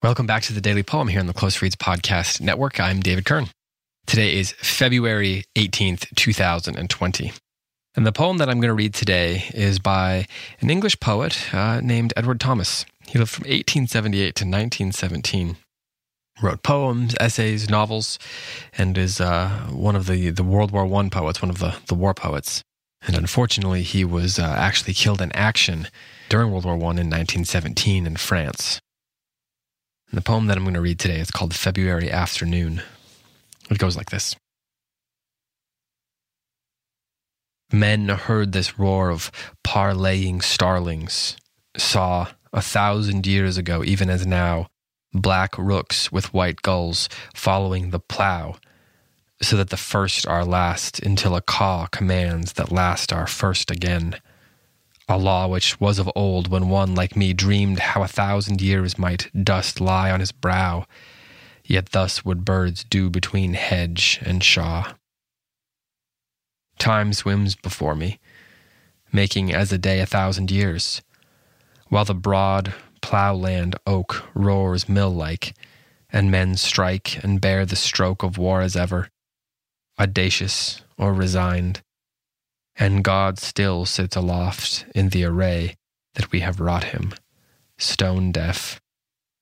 Welcome back to the Daily Poem here on the Close Reads Podcast Network. I'm David Kern. Today is February 18th, 2020. And the poem that I'm going to read today is by an English poet uh, named Edward Thomas. He lived from 1878 to 1917. Wrote poems, essays, novels, and is uh, one of the, the World War I poets, one of the, the war poets. And unfortunately, he was uh, actually killed in action during World War I in 1917 in France. And the poem that I'm going to read today is called February Afternoon. It goes like this Men heard this roar of parleying starlings, saw a thousand years ago, even as now, black rooks with white gulls following the plough, so that the first are last until a caw commands that last are first again a law which was of old when one like me dreamed how a thousand years might dust lie on his brow, yet thus would birds do between hedge and shaw. Time swims before me, making as a day a thousand years, while the broad ploughland oak roars mill like, and men strike and bear the stroke of war as ever, audacious or resigned and God still sits aloft in the array that we have wrought him, stone deaf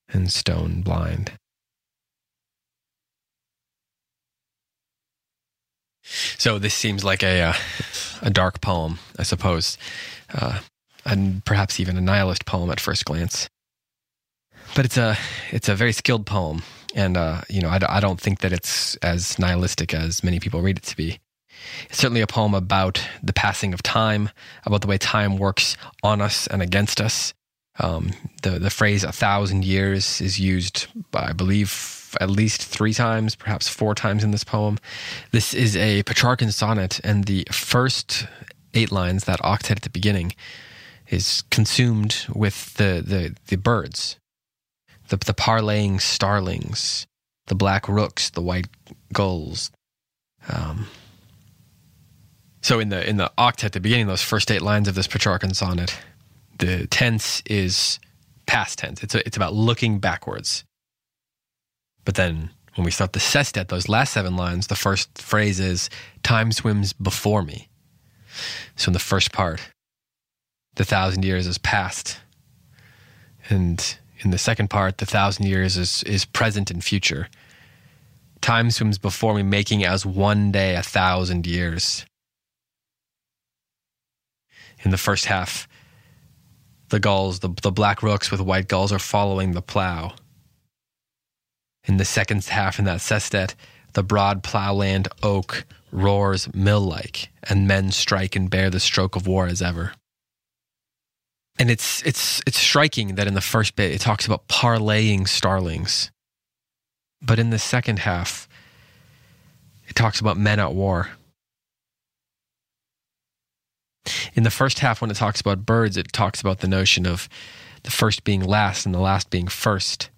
and stone blind. So this seems like a uh, a dark poem, I suppose, uh, and perhaps even a nihilist poem at first glance. But it's a it's a very skilled poem, and uh, you know I, I don't think that it's as nihilistic as many people read it to be. It's certainly a poem about the passing of time, about the way time works on us and against us. Um, the the phrase "a thousand years" is used, I believe, at least three times, perhaps four times in this poem. This is a Petrarchan sonnet, and the first eight lines, that octet at the beginning, is consumed with the the, the birds, the the parleying starlings, the black rooks, the white gulls. Um, so in the in the octet at the beginning, those first eight lines of this Petrarchan sonnet, the tense is past tense. It's a, it's about looking backwards. But then when we start the sestet, those last seven lines, the first phrase is "Time swims before me." So in the first part, the thousand years is past, and in the second part, the thousand years is is present and future. Time swims before me, making as one day a thousand years in the first half, the gulls, the, the black rooks with white gulls, are following the plow. In the second half, in that sestet, the broad ploughland oak roars mill like, and men strike and bear the stroke of war as ever. And it's it's it's striking that in the first bit it talks about parleying starlings. But in the second half, it talks about men at war. In the first half, when it talks about birds, it talks about the notion of the first being last and the last being first.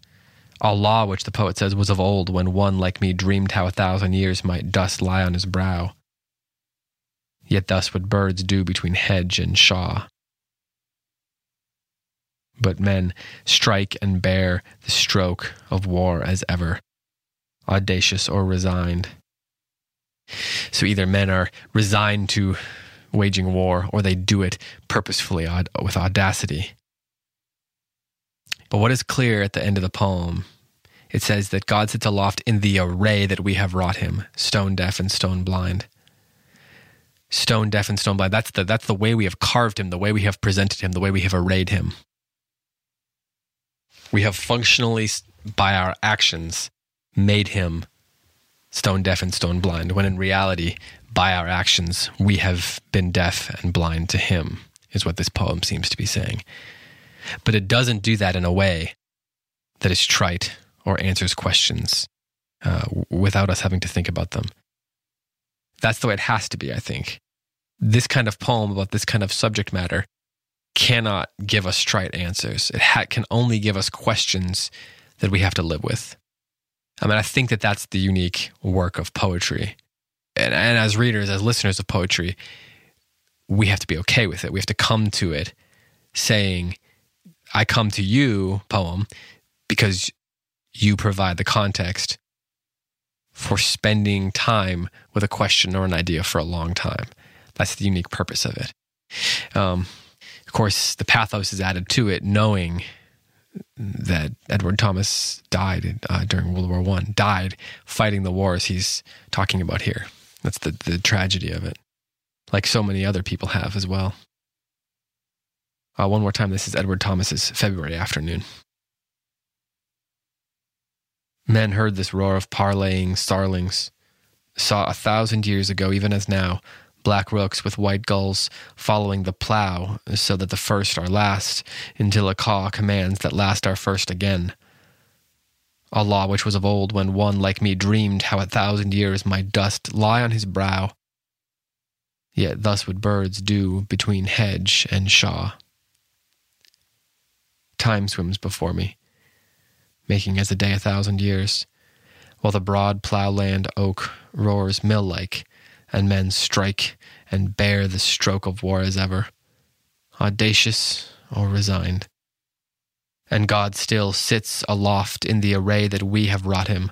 A law, which the poet says was of old when one like me dreamed how a thousand years might dust lie on his brow. Yet thus would birds do between hedge and shaw. But men strike and bear the stroke of war as ever, audacious or resigned. So either men are resigned to waging war, or they do it purposefully with audacity. But what is clear at the end of the poem, it says that God sits aloft in the array that we have wrought him, stone deaf and stone blind. Stone deaf and stone blind. That's the, that's the way we have carved him, the way we have presented him, the way we have arrayed him. We have functionally, by our actions, made him stone deaf and stone blind, when in reality, by our actions, we have been deaf and blind to him, is what this poem seems to be saying. But it doesn't do that in a way that is trite or answers questions uh, without us having to think about them. That's the way it has to be, I think. This kind of poem about this kind of subject matter cannot give us trite answers. It ha- can only give us questions that we have to live with. I mean, I think that that's the unique work of poetry and, and as readers, as listeners of poetry, we have to be okay with it. We have to come to it saying, I come to you, poem, because you provide the context for spending time with a question or an idea for a long time. That's the unique purpose of it. Um, of course, the pathos is added to it, knowing that Edward Thomas died uh, during World War One, died fighting the wars he's talking about here. That's the, the tragedy of it, like so many other people have as well. Uh, one more time, this is Edward Thomas's February afternoon. Men heard this roar of parleying starlings, saw a thousand years ago, even as now, black rooks with white gulls following the plough, so that the first are last, until a caw commands that last are first again. A law which was of old when one like me dreamed how a thousand years my dust lie on his brow. Yet thus would birds do between hedge and shaw. Time swims before me, making as a day a thousand years, while the broad ploughland oak roars mill like and men strike and bear the stroke of war as ever, audacious or resigned. And God still sits aloft in the array that we have wrought him,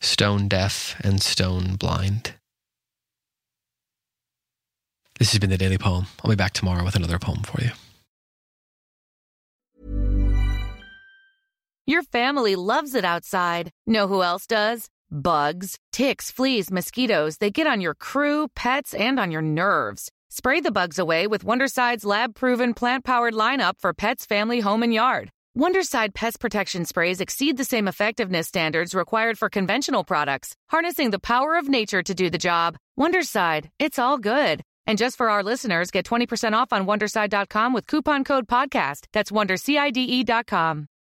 stone deaf and stone blind. This has been the Daily Poem. I'll be back tomorrow with another poem for you. Your family loves it outside. Know who else does? Bugs, ticks, fleas, mosquitoes, they get on your crew, pets, and on your nerves. Spray the bugs away with Wondercide's lab proven plant powered lineup for pets, family, home, and yard. Wondercide pest protection sprays exceed the same effectiveness standards required for conventional products, harnessing the power of nature to do the job. Wondercide, it's all good. And just for our listeners, get 20% off on Wondercide.com with coupon code PODCAST. That's WonderCIDE.com.